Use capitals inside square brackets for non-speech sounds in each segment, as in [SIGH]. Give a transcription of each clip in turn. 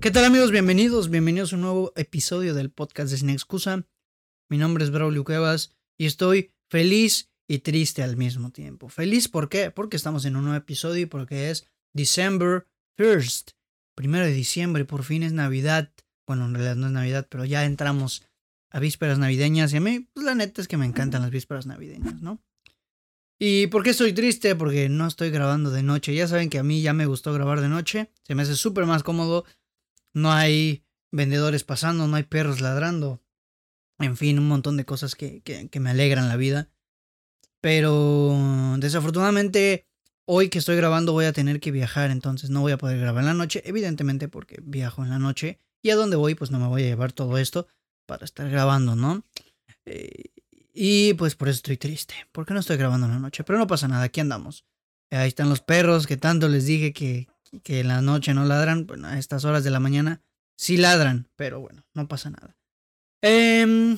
¿Qué tal amigos? Bienvenidos, bienvenidos a un nuevo episodio del podcast de Sin Excusa. Mi nombre es Braulio Cuevas y estoy feliz y triste al mismo tiempo. Feliz ¿por qué? Porque estamos en un nuevo episodio y porque es December 1st, primero de diciembre, por fin es Navidad. Bueno, en realidad no es Navidad, pero ya entramos a vísperas navideñas y a mí, pues la neta es que me encantan las vísperas navideñas, ¿no? ¿Y por qué estoy triste? Porque no estoy grabando de noche. Ya saben que a mí ya me gustó grabar de noche. Se me hace súper más cómodo. No hay vendedores pasando, no hay perros ladrando. En fin, un montón de cosas que, que, me alegran la vida. Pero desafortunadamente hoy que estoy grabando voy a tener que viajar, entonces no voy a poder grabar en la noche, evidentemente porque viajo en la noche y a donde voy pues no me voy a llevar todo esto para estar grabando, ¿no? Eh, y pues por eso estoy triste, porque no estoy grabando en la noche, pero no pasa nada, aquí andamos. Ahí están los perros que tanto les dije que, que en la noche no ladran, bueno, a estas horas de la mañana sí ladran, pero bueno, no pasa nada. Eh,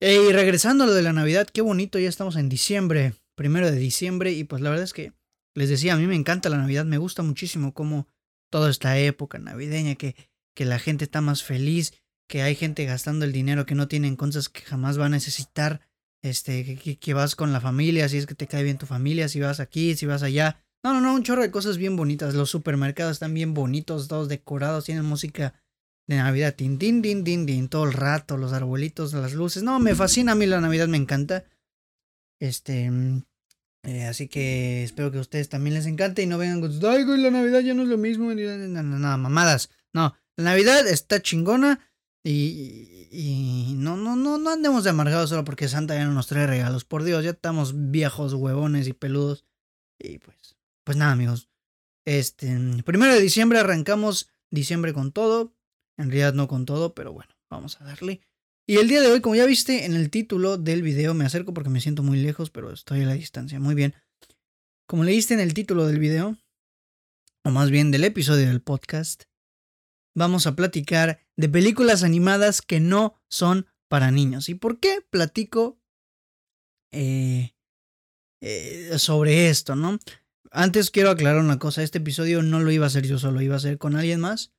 y regresando a lo de la Navidad, qué bonito, ya estamos en diciembre, primero de diciembre, y pues la verdad es que les decía, a mí me encanta la Navidad, me gusta muchísimo cómo toda esta época navideña, que, que la gente está más feliz, que hay gente gastando el dinero que no tienen cosas que jamás va a necesitar, este, que, que, vas con la familia, si es que te cae bien tu familia, si vas aquí, si vas allá. No, no, no, un chorro de cosas bien bonitas. Los supermercados están bien bonitos, todos decorados, tienen música de Navidad, tin, tin, tin, tin, tin, todo el rato, los arbolitos, las luces. No, me fascina a mí la Navidad, me encanta. Este, eh, así que espero que a ustedes también les encante y no vengan con, ay, güey, la Navidad ya no es lo mismo. Nada, no, mamadas. No, la Navidad está chingona y, y no, no, no, no andemos de amargados solo porque Santa ya no nos trae regalos. Por Dios, ya estamos viejos, huevones y peludos. Y pues, pues nada, amigos. Este, primero de diciembre arrancamos diciembre con todo. En realidad no con todo, pero bueno, vamos a darle. Y el día de hoy, como ya viste en el título del video, me acerco porque me siento muy lejos, pero estoy a la distancia. Muy bien. Como leíste en el título del video, o más bien del episodio del podcast, vamos a platicar de películas animadas que no son para niños. ¿Y por qué platico eh, eh, sobre esto, no? Antes quiero aclarar una cosa, este episodio no lo iba a hacer yo solo, iba a ser con alguien más.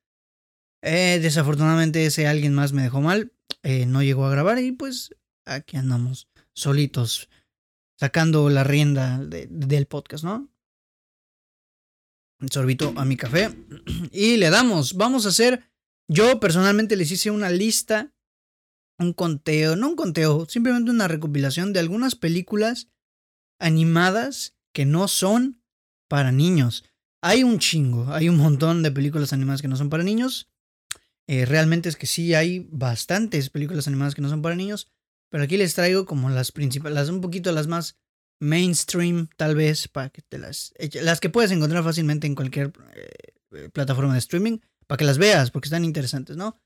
Eh, desafortunadamente ese alguien más me dejó mal, eh, no llegó a grabar y pues aquí andamos solitos, sacando la rienda del podcast, ¿no? Sorbito a mi café y le damos, vamos a hacer, yo personalmente les hice una lista, un conteo, no un conteo, simplemente una recopilación de algunas películas animadas que no son para niños. Hay un chingo, hay un montón de películas animadas que no son para niños. Eh, realmente es que sí hay bastantes películas animadas que no son para niños, pero aquí les traigo como las principales, un poquito las más mainstream tal vez, para que te las, las que puedes encontrar fácilmente en cualquier eh, plataforma de streaming, para que las veas, porque están interesantes, ¿no?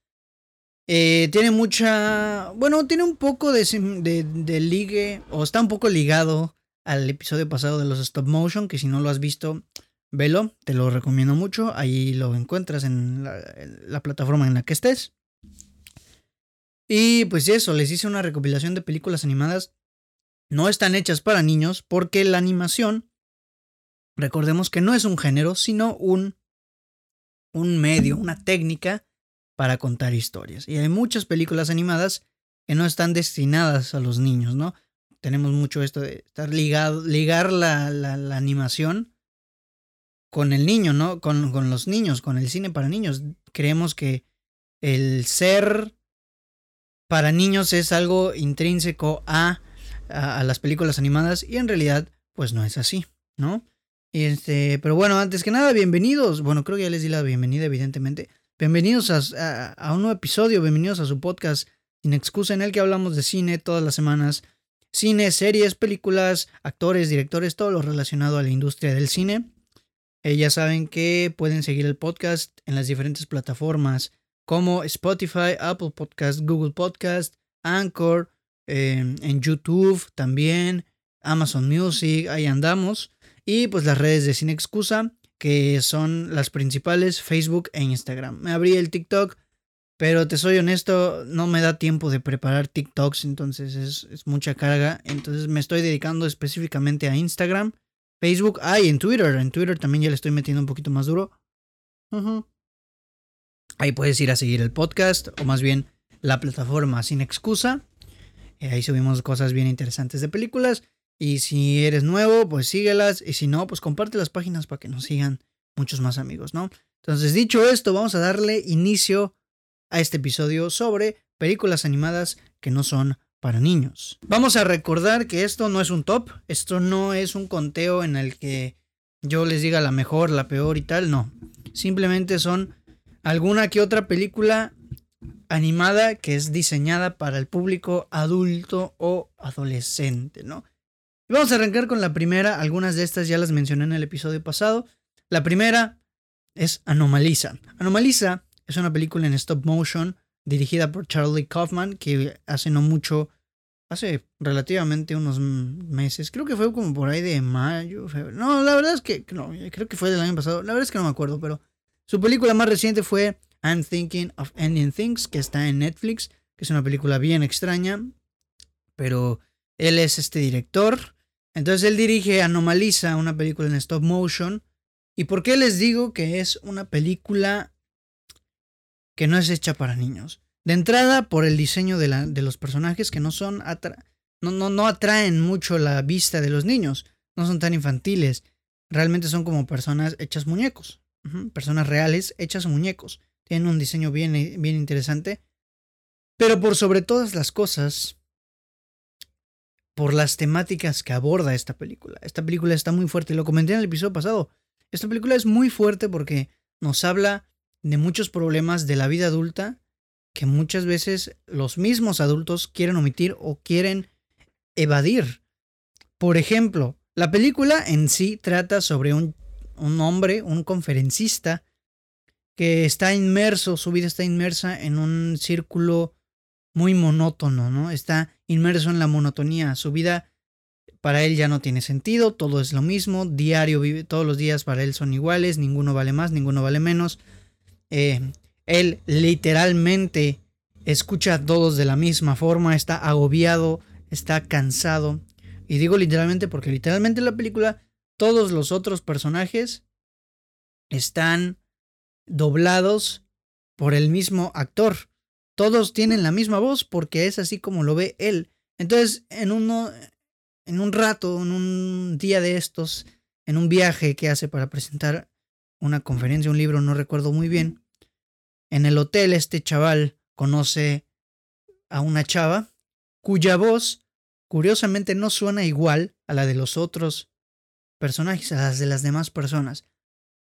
Eh, tiene mucha, bueno, tiene un poco de, de ligue, o está un poco ligado al episodio pasado de los stop motion, que si no lo has visto, Velo, te lo recomiendo mucho. Ahí lo encuentras en la, plataforma en la que estés. Y pues eso, les hice una recopilación de películas animadas. No están hechas para niños porque la animación, recordemos que no es un género, sino un, un medio, una técnica para contar historias. Y hay muchas películas animadas que no están destinadas a los niños, ¿no? Tenemos mucho esto de estar ligado, ligar la, la, animación con el niño, ¿no? Con, con, los niños, con el cine para niños. Creemos que el ser para niños es algo intrínseco a, a, las películas animadas y en realidad pues no es así, ¿no? Este, pero bueno, antes que nada, bienvenidos. Bueno, creo que ya les di la bienvenida, evidentemente. Bienvenidos a, a un nuevo episodio, bienvenidos a su podcast Sin Excusa, en el que hablamos de cine todas las semanas. Cine, series, películas, actores, directores, todo lo relacionado a la industria del cine. Eh, saben que pueden seguir el podcast en las diferentes plataformas como Spotify, Apple Podcast, Google Podcast, Anchor, em, en YouTube también, Amazon Music, ahí andamos. Y pues las redes de Sin Excusa, que son las principales, Facebook e Instagram. Me abrí el TikTok, pero te soy honesto, no me da tiempo de preparar TikToks, entonces es, es mucha carga. Entonces me estoy dedicando específicamente a Instagram Facebook, ah, y en Twitter. En Twitter también ya le estoy metiendo un poquito más duro. Ahí puedes ir a seguir el podcast o más bien la plataforma sin excusa. Eh, ahí subimos cosas bien interesantes de películas. Y si eres nuevo, pues síguelas. Y si no, pues comparte las páginas para que nos sigan muchos más amigos, ¿no? Entonces, dicho esto, vamos a darle inicio a este episodio sobre películas animadas que no son para niños. Vamos a recordar que esto no es un top, esto no es un conteo en el que yo les diga la mejor, la peor y tal, no. Simplemente son alguna que otra película animada que es diseñada para el público adulto o adolescente, ¿no? vamos a arrancar con la primera, algunas de estas ya las mencioné en el episodio pasado. La primera es Anomalisa. Anomalisa es una película en stop motion dirigida por Charlie Kaufman que hace no mucho, hace relativamente unos meses, creo que fue como por ahí de mayo, febrero. No, la verdad es que no, creo que fue del año pasado, la verdad es que no me acuerdo, pero su película más reciente fue I'm Thinking of Ending Things, que está en Netflix, que es una película bien extraña, pero él es este director. Entonces él dirige Anomaliza, una película en stop motion. ¿Y por qué les digo que es una película que no es hecha para niños? De entrada, por el diseño de, la, de los personajes que no son no, no, no atraen mucho la vista de los niños. No son tan infantiles. Realmente son como personas hechas muñecos. Personas reales hechas muñecos. Tienen un diseño bien, eh, bien interesante. Pero por sobre todas las cosas, por las temáticas que aborda esta película. Esta película está muy fuerte, lo comenté en el episodio pasado. Esta película es muy fuerte porque nos habla de muchos problemas de la vida adulta que muchas veces los mismos adultos quieren omitir o quieren evadir. Por ejemplo, la película en sí trata sobre un, un hombre, un conferencista, que está inmerso, su vida está inmersa en un círculo muy monótono, ¿no? Está inmerso en la monotonía, su vida para él ya no tiene sentido, todo es lo mismo, diario vive, todos los días para él son iguales, ninguno vale más, ninguno vale menos. Eh, él literalmente escucha a todos de la misma forma, está agobiado, está cansado. Y digo literalmente porque literalmente en la película todos los otros personajes están doblados por el mismo actor. Todos tienen la misma voz porque es así como lo ve él. Entonces, en uno, en un rato, en un día de estos, en un viaje que hace para presentar una conferencia, un libro, no recuerdo muy bien, en el hotel este chaval conoce a una chava cuya voz, curiosamente, no suena igual a la de los otros personajes, a las de las demás personas.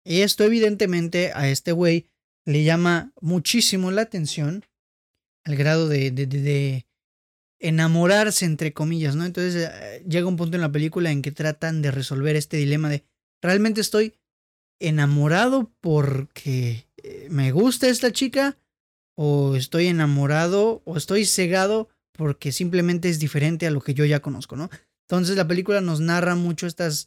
Y esto evidentemente a este güey le llama muchísimo la atención al grado de, de, de, enamorarse, entre comillas, ¿no? Entonces eh, llega un punto en la película en que tratan de resolver este dilema de, ¿realmente estoy enamorado porque eh, me gusta esta chica? ¿O estoy enamorado o estoy cegado porque simplemente es diferente a lo que yo ya conozco, ¿no? Entonces la película nos narra mucho estas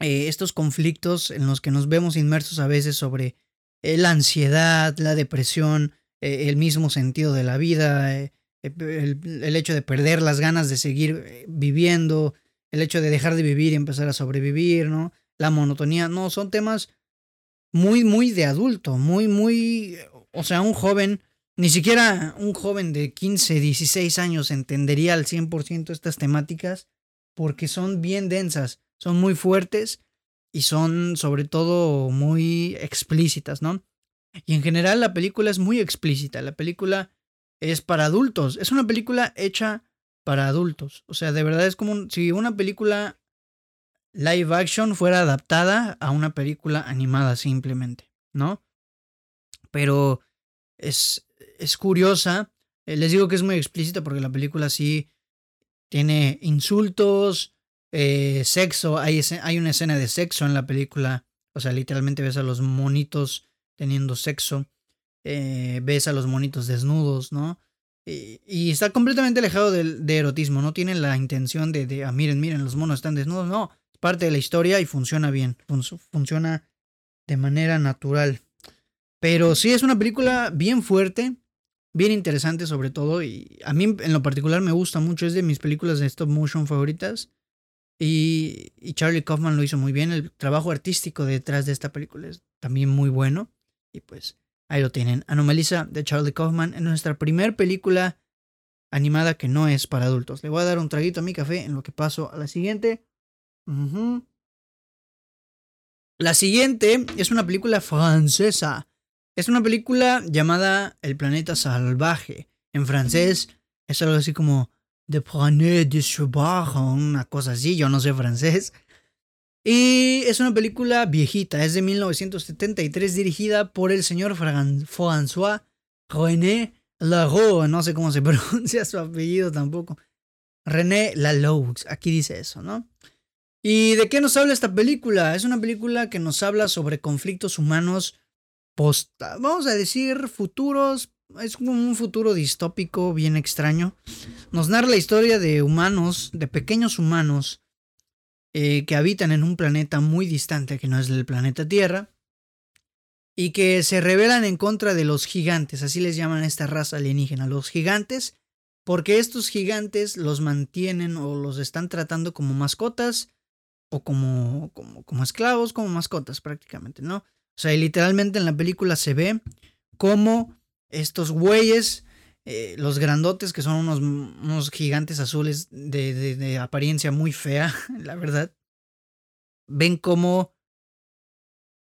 eh, estos conflictos en los que nos vemos inmersos a veces sobre eh, la ansiedad, la depresión, el mismo sentido de la vida, el, el, hecho de perder las ganas de seguir viviendo, el hecho de dejar de vivir y empezar a sobrevivir, ¿no? La monotonía, no, son temas muy, muy de adulto, muy, muy, o sea, un joven, ni siquiera un joven de 15, 16 años entendería al 100% estas temáticas porque son bien densas son muy fuertes y son sobre todo muy explícitas, ¿no? Y en general la película es muy explícita, la película es para adultos, es una película hecha para adultos, o sea, de verdad es como si una película live action fuera adaptada a una película animada simplemente, ¿no? Pero es, es curiosa, eh, les digo que es muy explícita porque la película sí tiene insultos, eh, sexo, hay, hay una escena de sexo en la película, o sea, literalmente ves a los monitos teniendo sexo, eh, ves a los monitos desnudos, ¿no? Y, está completamente alejado de, erotismo, no tiene la intención de, de ah, miren, miren, los monos están desnudos, no, parte de la historia y funciona bien, funciona de manera natural. Pero sí es una película bien fuerte, bien interesante sobre todo, y a mí en lo particular me gusta mucho, es de mis películas de stop motion favoritas. Y, Charlie Kaufman lo hizo muy bien. El trabajo artístico detrás de esta película es también muy bueno. Y pues Ahí lo tienen. Anomalisa de Charlie Kaufman en nuestra primera película animada que no es para adultos. Le voy a dar un traguito a mi café en lo que paso a la siguiente. La siguiente es una película francesa. Es una película llamada El planeta salvaje. En francés es algo así como The Planète de Sauvage, una cosa así, yo no sé francés. Y es una película viejita, es de 1973, dirigida por el señor François René Laloux, no sé cómo se [LAUGHS] pronuncia su apellido tampoco. René Laloux, aquí dice eso, ¿no? ¿Y de qué nos habla esta película? Es una película que nos habla sobre conflictos humanos post, vamos a decir, futuros. Es como un futuro distópico bien extraño. Nos narra la historia de humanos, de pequeños humanos, eh, que habitan en un planeta muy distante que no es el planeta Tierra y que se rebelan en contra de los gigantes, así les llaman a esta raza alienígena, los gigantes, porque estos gigantes los mantienen o los están tratando como mascotas como, como, como esclavos, como mascotas prácticamente, ¿no? O sea, literalmente en la película se ve cómo estos güeyes eh, los grandotes, que son unos, unos gigantes azules de, de, apariencia muy fea, [LAUGHS] la verdad, ven cómo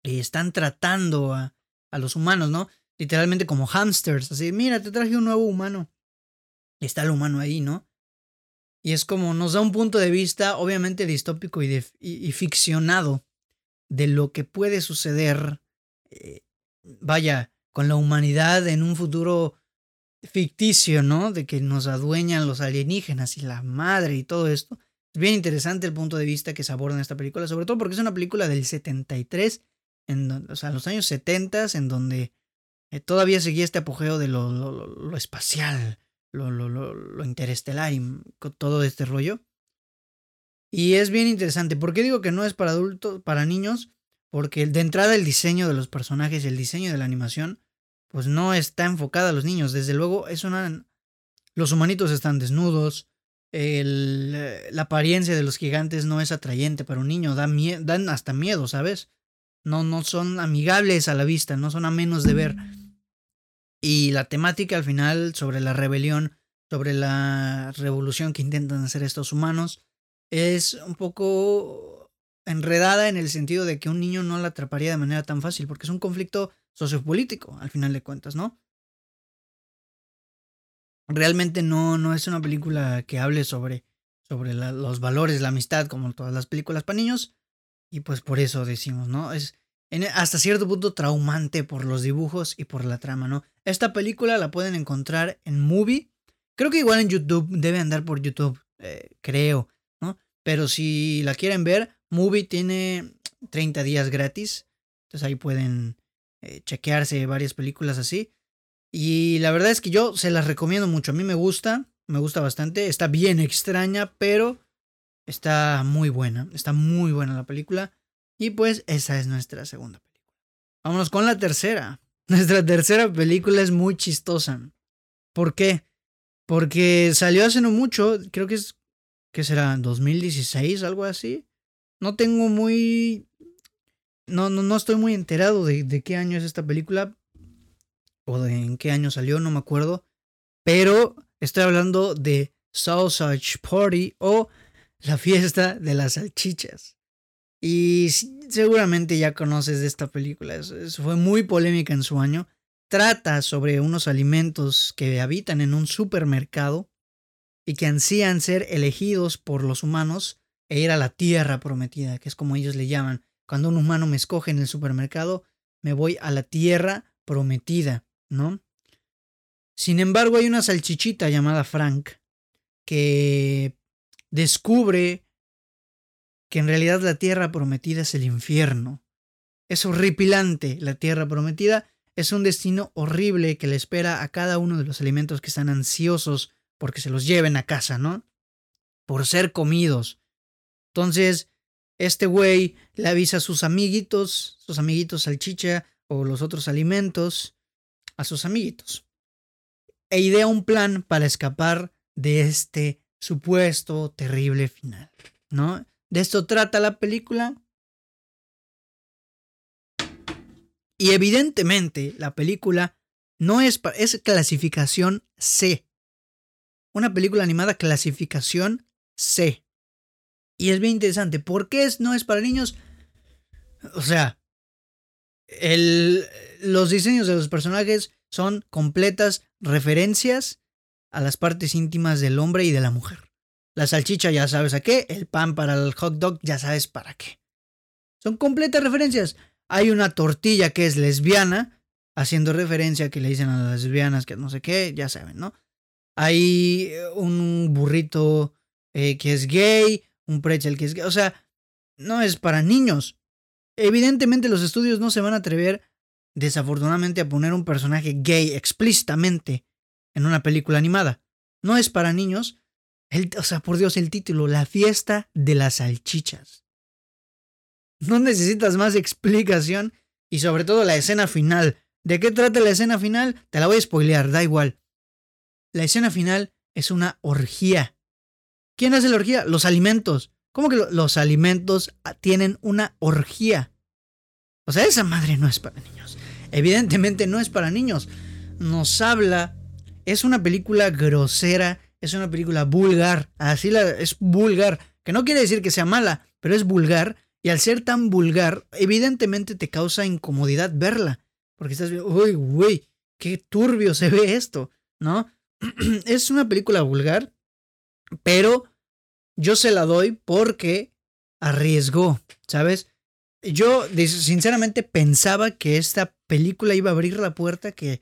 están tratando a, a los humanos, ¿no? Literalmente como hamsters, así, mira, te traje un nuevo humano. Y está el humano ahí, ¿no? Y es como nos da un punto de vista, obviamente distópico y, y, ficcionado, de lo que puede suceder, eh, vaya, con la humanidad en un futuro ficticio, ¿no? De que nos adueñan los alienígenas y la madre y todo esto. Es bien interesante el punto de vista que se aborda en esta película, sobre todo porque es una película del 73, en, o sea, los años 70, en donde eh, todavía seguía este apogeo de lo, lo, espacial, lo, lo, interestelar y todo este rollo. Y es bien interesante. ¿Por qué digo que no es para adultos, para niños? Porque de entrada el diseño de los personajes y el diseño de la animación pues no está enfocada a los niños. Desde luego, es una. Los humanitos están desnudos. la apariencia de los gigantes no es atrayente para un niño. Da dan hasta miedo, ¿sabes? No, no son amigables a la vista, no son a menos de ver. Y la temática al final sobre la rebelión, sobre la revolución que intentan hacer estos humanos, es un poco enredada en el sentido de que un niño no la atraparía de manera tan fácil, porque es un conflicto sociopolítico, al final de cuentas, ¿no? Realmente no, no es una película que hable sobre, sobre los valores, la amistad, como todas las películas para niños. Y pues por eso decimos, ¿no? Es hasta cierto punto traumante por los dibujos y por la trama, ¿no? Esta película la pueden encontrar en Movie. Creo que igual en YouTube, debe andar por YouTube, eh, creo, ¿no? Pero si la quieren ver, Movie tiene 30 días gratis. Entonces ahí pueden eh, chequearse varias películas así. Y la verdad es que yo se las recomiendo mucho. A mí me gusta, me gusta bastante. Está bien extraña, pero está muy buena. Está muy buena la película. Y pues esa es nuestra segunda película. Vámonos con la tercera. [LAUGHS] Nuestra tercera película es muy chistosa. ¿Por qué? Porque salió hace no mucho, creo que es, ¿qué será? ¿2016? Algo así. No tengo muy no, no, no estoy muy enterado de, de qué año es esta película. O de en qué año salió, no me acuerdo. Pero estoy hablando de Sausage Party o la fiesta de las salchichas. Y seguramente ya conoces de esta película. fue muy polémica en su año. Trata sobre unos alimentos que habitan en un supermercado y que ansían ser elegidos por los humanos e ir a la tierra prometida, que es como ellos le llaman. Cuando un humano me escoge en el supermercado, me voy a la tierra prometida, ¿no? Sin embargo, hay una salchichita llamada Frank que descubre que en realidad la tierra prometida es el infierno. Es horripilante la tierra prometida, es un destino horrible que le espera a cada uno de los alimentos que están ansiosos porque se los lleven a casa, ¿no? Por ser comidos. Entonces, este güey le avisa a sus amiguitos, sus amiguitos salchicha o los otros alimentos, a sus amiguitos. E idea un plan para escapar de este supuesto terrible final, ¿no? De esto trata la película. Y evidentemente la película no es, es clasificación C. Una película animada clasificación C. Y es bien interesante. ¿Por qué es, no es para niños? O sea, el, los diseños de los personajes son completas referencias a las partes íntimas del hombre y de la mujer. La salchicha ya sabes a qué, el pan para el hot dog ya sabes para qué. Son completas referencias. Hay una tortilla que es lesbiana, haciendo referencia que le dicen a las lesbianas que no sé qué, ya saben, ¿no? Hay un burrito eh, que es gay, un pretzel que es gay, o sea, no es para niños. Evidentemente los estudios no se van a atrever, desafortunadamente, a poner un personaje gay explícitamente en una película animada. No es para niños. O sea, por Dios, el título, La fiesta de las salchichas. No necesitas más explicación y sobre todo la escena final. ¿De qué trata la escena final? Te la voy a spoilear, da igual. La escena final es una orgía. ¿Quién hace la orgía? Los alimentos. ¿Cómo que los alimentos tienen una orgía? O sea, esa madre no es para niños. Evidentemente no es para niños. Nos habla es una película grosera, es una película vulgar, así la, es vulgar, que no quiere decir que sea mala, pero es vulgar, y al ser tan vulgar, evidentemente te causa incomodidad verla, porque estás viendo, uy, uy, qué turbio se ve esto, ¿no? [CLEARS THROAT] es una película vulgar, pero yo se la doy porque arriesgó, ¿sabes? Yo sinceramente pensaba que esta película iba a abrir la puerta que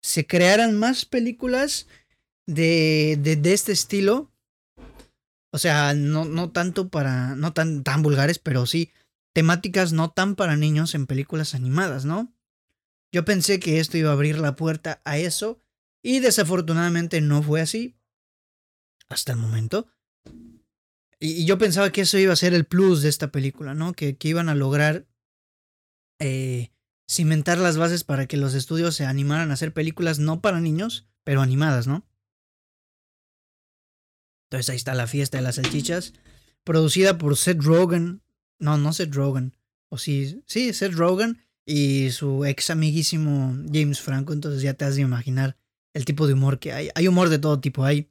se crearan más películas de, de, este estilo. O sea, no, no tanto para, no tan, tan vulgares, pero sí temáticas no tan para niños en películas animadas, ¿no? Yo pensé que esto iba a abrir la puerta a eso y desafortunadamente no fue así hasta el momento. Y, yo pensaba que eso iba a ser el plus de esta película, ¿no? Que, que iban a lograr eh, cimentar las bases para que los estudios se animaran a hacer películas no para niños, pero animadas, ¿no? Entonces ahí está la fiesta de las salchichas, producida por Seth Rogen, no, no Seth Rogen, o sí, sí, Seth Rogen y su ex amiguísimo James Franco, entonces ya te has de imaginar el tipo de humor que hay. Hay humor de todo tipo, hay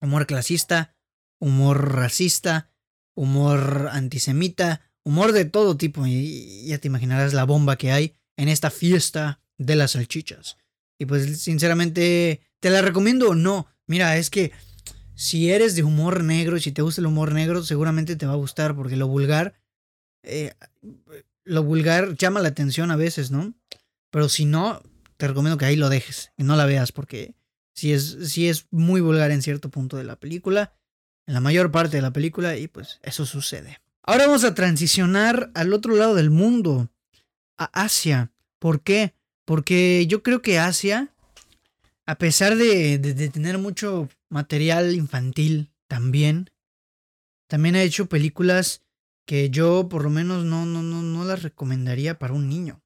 humor clasista, humor racista, humor antisemita, humor de todo tipo y ya te imaginarás la bomba que hay en esta fiesta de las salchichas. Y pues sinceramente, ¿te la recomiendo o no? Mira, es que si eres de humor negro si te gusta el humor negro, seguramente te va a gustar porque lo vulgar, eh, lo vulgar llama la atención a veces, ¿no? Pero si no, te recomiendo que ahí lo dejes y no la veas porque si es, si es muy vulgar en cierto punto de la película, en la mayor parte de la película y pues eso sucede. Ahora vamos a transicionar al otro lado del mundo, a Asia. ¿Por qué? Porque yo creo que Asia, a pesar de, tener mucho material infantil también, también ha hecho películas que yo por lo menos no, no, no, no las recomendaría para un niño.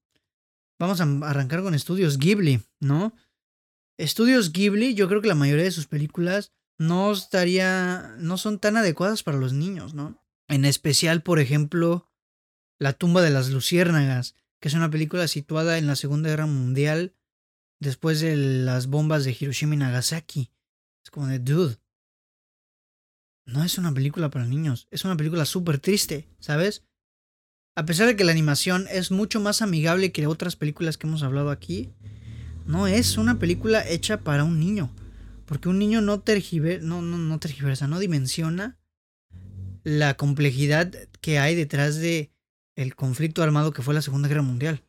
Vamos a arrancar con Estudios Ghibli, ¿no? Estudios Ghibli, yo creo que la mayoría de sus películas no estaría, no son tan adecuadas para los niños, ¿no? En especial, por ejemplo, La tumba de las luciérnagas, que es una película situada en la Segunda Guerra Mundial después de las bombas de Hiroshima y Nagasaki. Es como de, dude. No es una película para niños, es una película súper triste, ¿sabes? A pesar de que la animación es mucho más amigable que otras películas que hemos hablado aquí, no es una película hecha para un niño. Porque un niño no tergiversa, no, no, no tergiversa, no dimensiona la complejidad que hay detrás de el conflicto armado que fue la Segunda Guerra Mundial.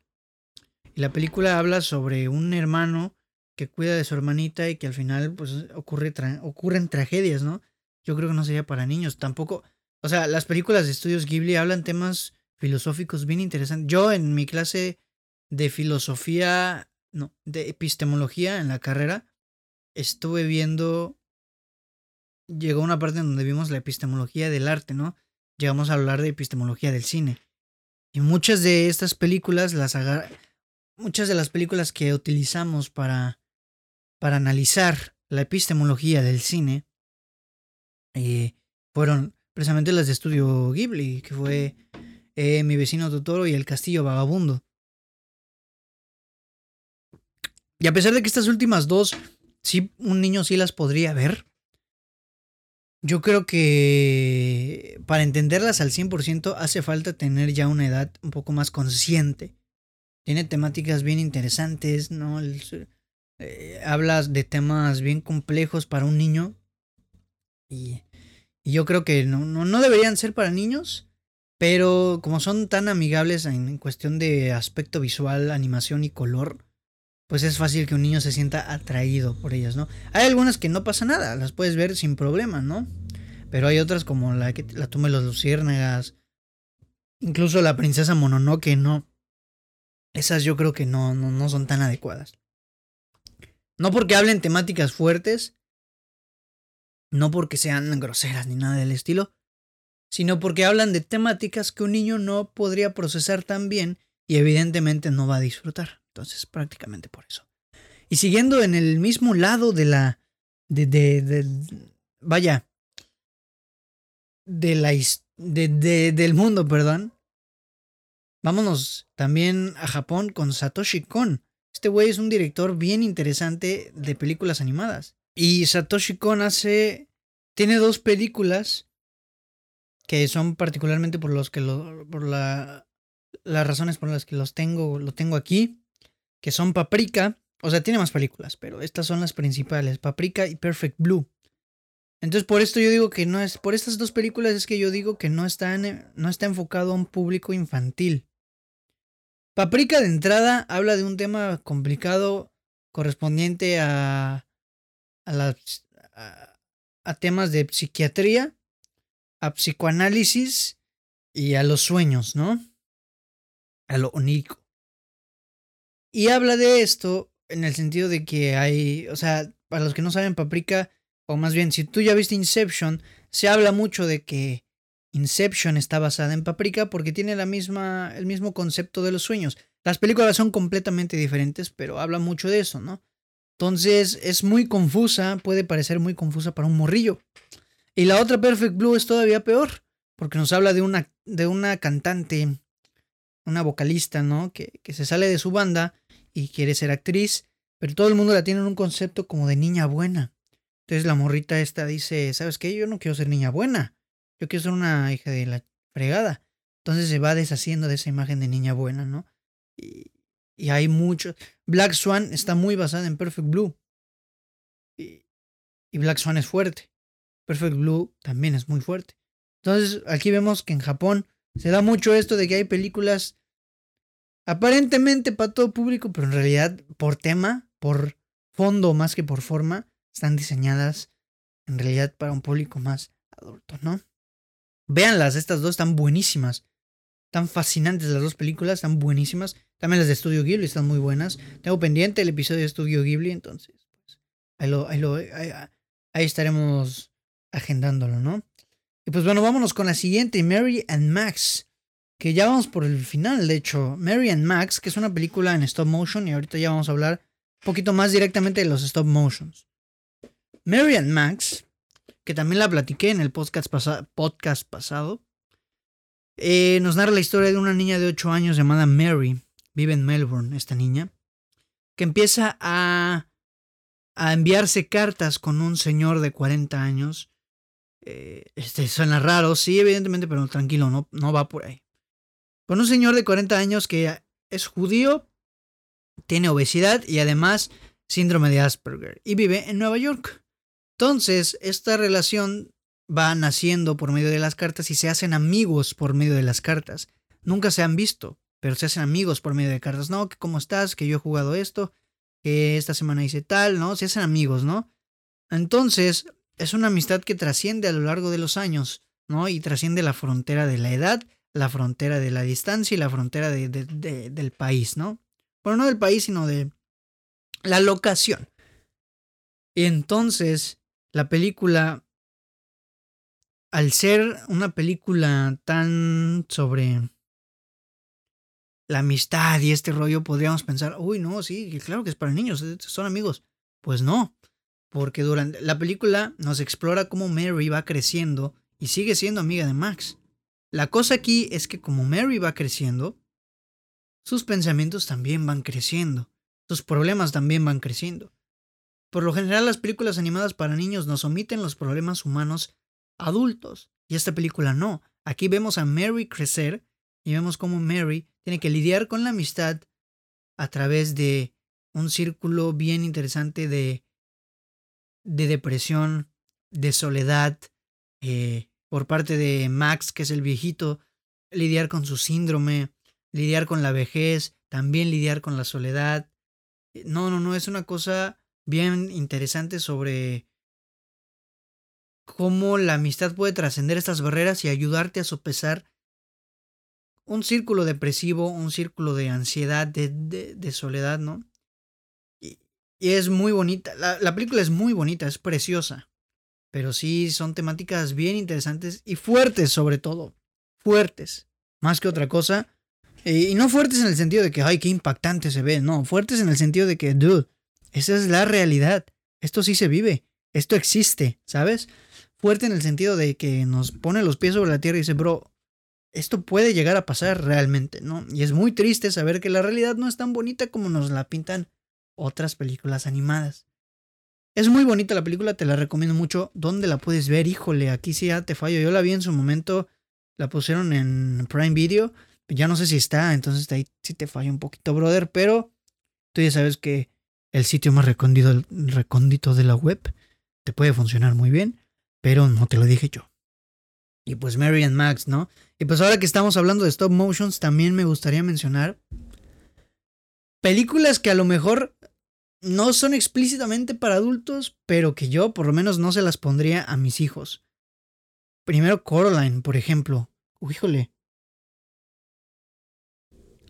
Y la película habla sobre un hermano que cuida de su hermanita y que al final pues ocurre ocurren tragedias, ¿no? Yo creo que no sería para niños, tampoco, o sea, las películas de estudios Ghibli hablan temas filosóficos bien interesantes. Yo en mi clase de filosofía, no, de epistemología en la carrera, estuve viendo llegó una parte en donde vimos la epistemología del arte, ¿no? Llegamos a hablar de epistemología del cine. Y muchas de estas películas, las muchas de las películas que utilizamos para, para analizar la epistemología del cine, eh, fueron precisamente las de estudio Ghibli, que fue eh, Mi vecino Totoro y El castillo vagabundo. Y a pesar de que estas últimas dos, sí, un niño sí las podría ver. Yo creo que para entenderlas al 100% hace falta tener ya una edad un poco más consciente. Tiene temáticas bien interesantes, ¿no? Eh, hablas de temas bien complejos para un niño. Y, yo creo que no, no, deberían ser para niños. Pero como son tan amigables en cuestión de aspecto visual, animación y color, pues es fácil que un niño se sienta atraído por ellas, ¿no? Hay algunas que no pasa nada, las puedes ver sin problema, ¿no? Pero hay otras como la que la tumba de los luciérnagas, incluso la princesa Mononoke, no. Esas yo creo que no, no, no son tan adecuadas. No porque hablen temáticas fuertes, no porque sean groseras ni nada del estilo, sino porque hablan de temáticas que un niño no podría procesar tan bien y evidentemente no va a disfrutar. Entonces, prácticamente por eso. Y siguiendo en el mismo lado de la. de. de, de vaya. de la. De, del mundo, perdón. Vámonos también a Japón con Satoshi Kon. Este güey es un director bien interesante de películas animadas. Y Satoshi Kon hace. Tiene dos películas que son particularmente por los que lo, por la, las razones por las que los tengo, lo tengo aquí que son Paprika, o sea, tiene más películas, pero estas son las principales, Paprika y Perfect Blue. Entonces, por esto yo digo que no es, por estas dos películas es que yo digo que no está, no está enfocado a un público infantil. Paprika de entrada habla de un tema complicado correspondiente a, a, a temas de psiquiatría, a psicoanálisis y a los sueños, ¿no? A lo onírico. Y habla de esto en el sentido de que hay, o sea, para los que no saben, Paprika, o más bien, si tú ya viste Inception, se habla mucho de que Inception está basada en Paprika porque tiene la misma, el mismo concepto de los sueños. Las películas son completamente diferentes, pero habla mucho de eso, ¿no? Entonces es muy confusa, puede parecer muy confusa para un morrillo. Y la otra Perfect Blue es todavía peor, porque nos habla de una, de una cantante una vocalista, ¿no? Que, que se sale de su banda y quiere ser actriz, pero todo el mundo la tiene en un concepto como de niña buena. Entonces la morrita esta dice, ¿sabes qué? Yo no quiero ser niña buena, yo quiero ser una hija de la fregada. Entonces se va deshaciendo de esa imagen de niña buena, ¿no? Y, y hay mucho. Black Swan está muy basada en Perfect Blue. Y, y Black Swan es fuerte. Perfect Blue también es muy fuerte. Entonces aquí vemos que en Japón se da mucho esto de que hay películas aparentemente para todo público, pero en realidad por tema, por fondo más que por forma, están diseñadas en realidad para un público más adulto, ¿no? Véanlas, estas dos están buenísimas. Están fascinantes las dos películas, están buenísimas. También las de Studio Ghibli están muy buenas. Tengo pendiente el episodio de Studio Ghibli, entonces, pues, ahí, lo, ahí, lo, ahí estaremos agendándolo, ¿no? Y pues bueno, vámonos con la siguiente, Mary and Max. Que ya vamos por el final, de hecho. Mary and Max, que es una película en stop motion. Y ahorita ya vamos a hablar un poquito más directamente de los stop motions. Mary and Max, que también la platiqué en el podcast, podcast pasado. Eh, nos narra la historia de una niña de 8 años llamada Mary. Vive en Melbourne, esta niña. Que empieza a, a enviarse cartas con un señor de 40 años eh, este, suena raro, sí, evidentemente, pero tranquilo, no, no va por ahí. Con un señor de 40 años que es judío, tiene obesidad y además síndrome de Asperger y vive en Nueva York. Entonces, esta relación va naciendo por medio de las cartas y se hacen amigos por medio de las cartas. Nunca se han visto, pero se hacen amigos por medio de cartas. No, que cómo estás, que yo he jugado esto, que esta semana hice tal, ¿no? Se hacen amigos, ¿no? Entonces, es una amistad que trasciende a lo largo de los años, ¿no? Y trasciende la frontera de la edad, la frontera de la distancia y la frontera de, del país, ¿no? Bueno, no del país, sino de la locación. Y entonces, la película, al ser una película tan sobre la amistad y este rollo, podríamos pensar, uy, no, sí, claro que es para niños, son amigos. Pues no, porque durante la película nos explora cómo Mary va creciendo y sigue siendo amiga de Max. La cosa aquí es que como Mary va creciendo, sus pensamientos también van creciendo. tus problemas también van creciendo. Por lo general las películas animadas para niños nos omiten los problemas humanos adultos, y esta película no. Aquí vemos a Mary crecer y vemos cómo Mary tiene que lidiar con la amistad a través de un círculo bien interesante de, de depresión, de soledad, eh, por parte de Max, que es el viejito, lidiar con su síndrome, lidiar con la vejez, también lidiar con la soledad. No, no, no, es una cosa bien interesante sobre cómo la amistad puede trascender estas barreras y ayudarte a sopesar un círculo depresivo, un círculo de ansiedad, de, de, soledad, ¿no? Y, es muy bonita, la, la película es muy bonita, es preciosa, pero sí son temáticas bien interesantes y fuertes sobre todo, fuertes, más que otra cosa. Y no fuertes en el sentido de que, ay, qué impactante se ve, no, fuertes en el sentido de que, dude, esa es la realidad, esto sí se vive, esto existe, ¿sabes? Fuerte en el sentido de que nos pone los pies sobre la tierra y dice, bro, esto puede llegar a pasar realmente, ¿no? Y es muy triste saber que la realidad no es tan bonita como nos la pintan otras películas animadas. Es muy bonita la película, te la recomiendo mucho. ¿Dónde la puedes ver? Híjole, aquí sí ya te fallo. Yo la vi en su momento, la pusieron en Prime Video. Ya no sé si está, entonces ahí sí te fallo un poquito, brother. Pero tú ya sabes que el sitio más recóndito, recóndito de la web te puede funcionar muy bien, pero no te lo dije yo. Y pues Mary and Max, ¿no? Y pues ahora que estamos hablando de stop motions, también me gustaría mencionar películas que a lo mejor no son explícitamente para adultos, pero que yo por lo menos no se las pondría a mis hijos. Primero Coraline, por ejemplo. híjole.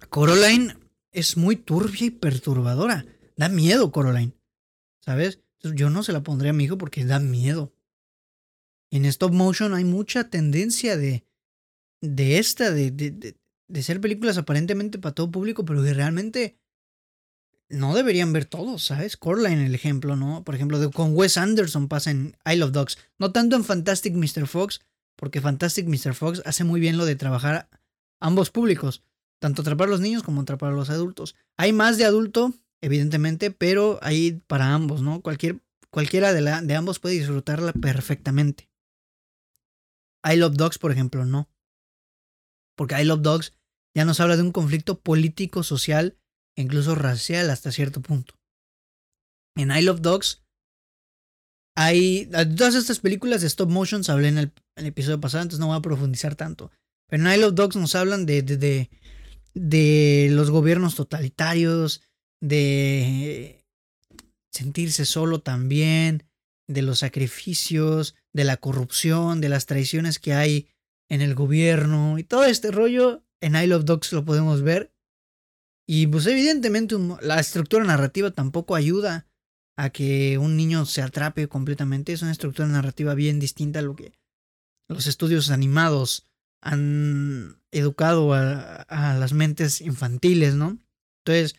Coraline es muy turbia y perturbadora. Da miedo Coraline. ¿Sabes? Yo no se la pondría a mi hijo porque da miedo. En stop motion hay mucha tendencia de, de esta, de, de, de, ser películas aparentemente para todo público, pero que realmente no deberían ver todos, ¿sabes? Coraline, el ejemplo, ¿no? Por ejemplo, de, con Wes Anderson pasa en Isle of Dogs. No tanto en Fantastic Mr. Fox, porque Fantastic Mr. Fox hace muy bien lo de trabajar ambos públicos, tanto atrapar a los niños como atrapar a los adultos. Hay más de adulto, evidentemente, pero hay para ambos, ¿no? Cualquier, cualquiera de, la, de ambos puede disfrutarla perfectamente. I Love Dogs, por ejemplo, no. Porque I Love Dogs ya nos habla de un conflicto político, social e incluso racial hasta cierto punto. En I Love Dogs hay... Todas estas películas de stop motion hablé en el, episodio pasado, entonces no voy a profundizar tanto. Pero en I Love Dogs nos hablan de, de, de los gobiernos totalitarios, de sentirse solo también, de los sacrificios, de la corrupción, de las traiciones que hay en el gobierno y todo este rollo en I Love Dogs lo podemos ver. Y pues evidentemente la estructura narrativa tampoco ayuda a que un niño se atrape completamente. Es una estructura narrativa bien distinta a lo que los estudios animados han educado a, a las mentes infantiles, ¿no? Entonces,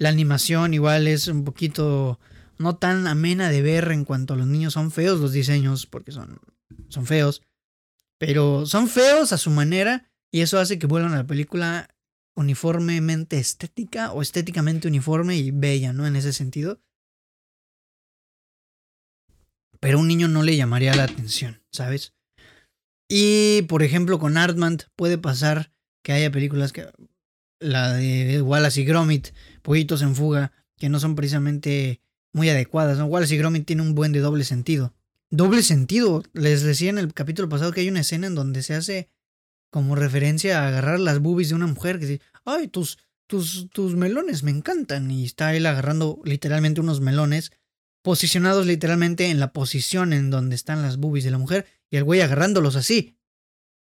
la animación igual es un poquito no tan amena de ver en cuanto a los niños. Son feos los diseños, porque son, son feos. Pero son feos a su manera y eso hace que vuelvan a la película uniformemente estética o estéticamente uniforme y bella, ¿no? En ese sentido. Pero un niño no le llamaría la atención, ¿sabes? Y, por ejemplo, con Artman puede pasar que haya películas que... La de Wallace y Gromit, Pollitos en Fuga, que no son precisamente muy adecuadas. ¿no? Wallace y Gromit tiene un buen de doble sentido. Doble sentido. Les decía en el capítulo pasado que hay una escena en donde se hace como referencia a agarrar las boobies de una mujer que dice, ay, tus, tus, tus melones me encantan. Y está él agarrando literalmente unos melones, posicionados literalmente en la posición en donde están las boobies de la mujer, y el güey agarrándolos así.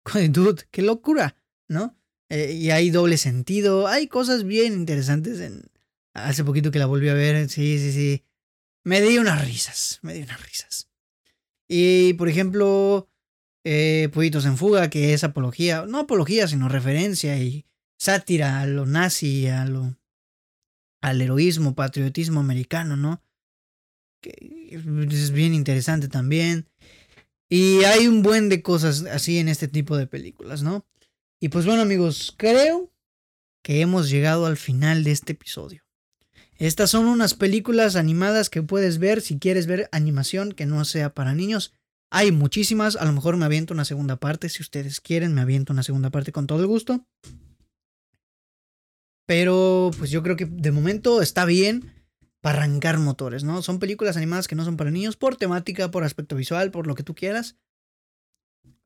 [LAUGHS] Dude, qué locura, ¿no? Eh, y hay doble sentido, hay cosas bien interesantes en... Hace poquito que la volví a ver, sí, sí, sí. Me di unas risas, me di unas risas. Y, por ejemplo, eh, en Fuga, que es apología, no apología, sino referencia y sátira a lo nazi, a lo, al heroísmo, patriotismo americano, ¿no? Que es bien interesante también. Y hay un buen de cosas así en este tipo de películas, ¿no? Y pues bueno amigos, creo que hemos llegado al final de este episodio. Estas son unas películas animadas que puedes ver si quieres ver animación que no sea para niños. Hay muchísimas, a lo mejor me aviento una segunda parte, si ustedes quieren, me aviento una segunda parte con todo el gusto. Pero pues yo creo que de momento está bien para arrancar motores, ¿no? Son películas animadas que no son para niños por temática, por aspecto visual, por lo que tú quieras.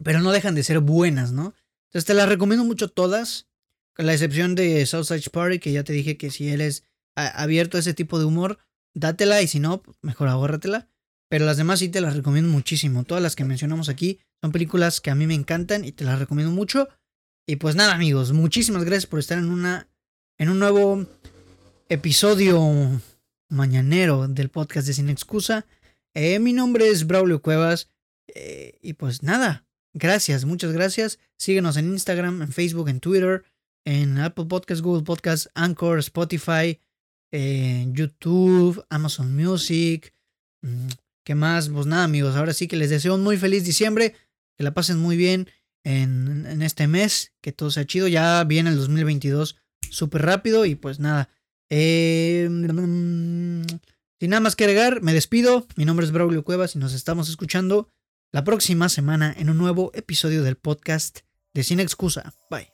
Pero no dejan de ser buenas, ¿no? Entonces te las recomiendo mucho todas, con la excepción de Southside Party, que ya te dije que si eres abierto a ese tipo de humor, dátela y si no, mejor agórratela. Pero las demás sí te las recomiendo muchísimo. Todas las que mencionamos aquí son películas que a mí me encantan y te las recomiendo mucho. Y pues nada, amigos, muchísimas gracias por estar en una en un nuevo episodio mañanero del podcast de Sin Excusa. Eh, mi nombre es Braulio Cuevas. Eh, y pues nada, gracias, muchas gracias. Síguenos en Instagram, en Facebook, en Twitter, en Apple Podcasts, Google Podcasts, Anchor, Spotify, en YouTube, Amazon Music. Mm, ¿Qué más? Pues nada, amigos. Ahora sí que les deseo un muy feliz diciembre. Que la pasen muy bien en, en este mes. Que todo sea chido. Ya viene el 2022 súper rápido. Y pues nada. Eh, sin nada más que agregar, me despido. Mi nombre es Braulio Cuevas y nos estamos escuchando la próxima semana en un nuevo episodio del podcast de Sin Excusa. Bye.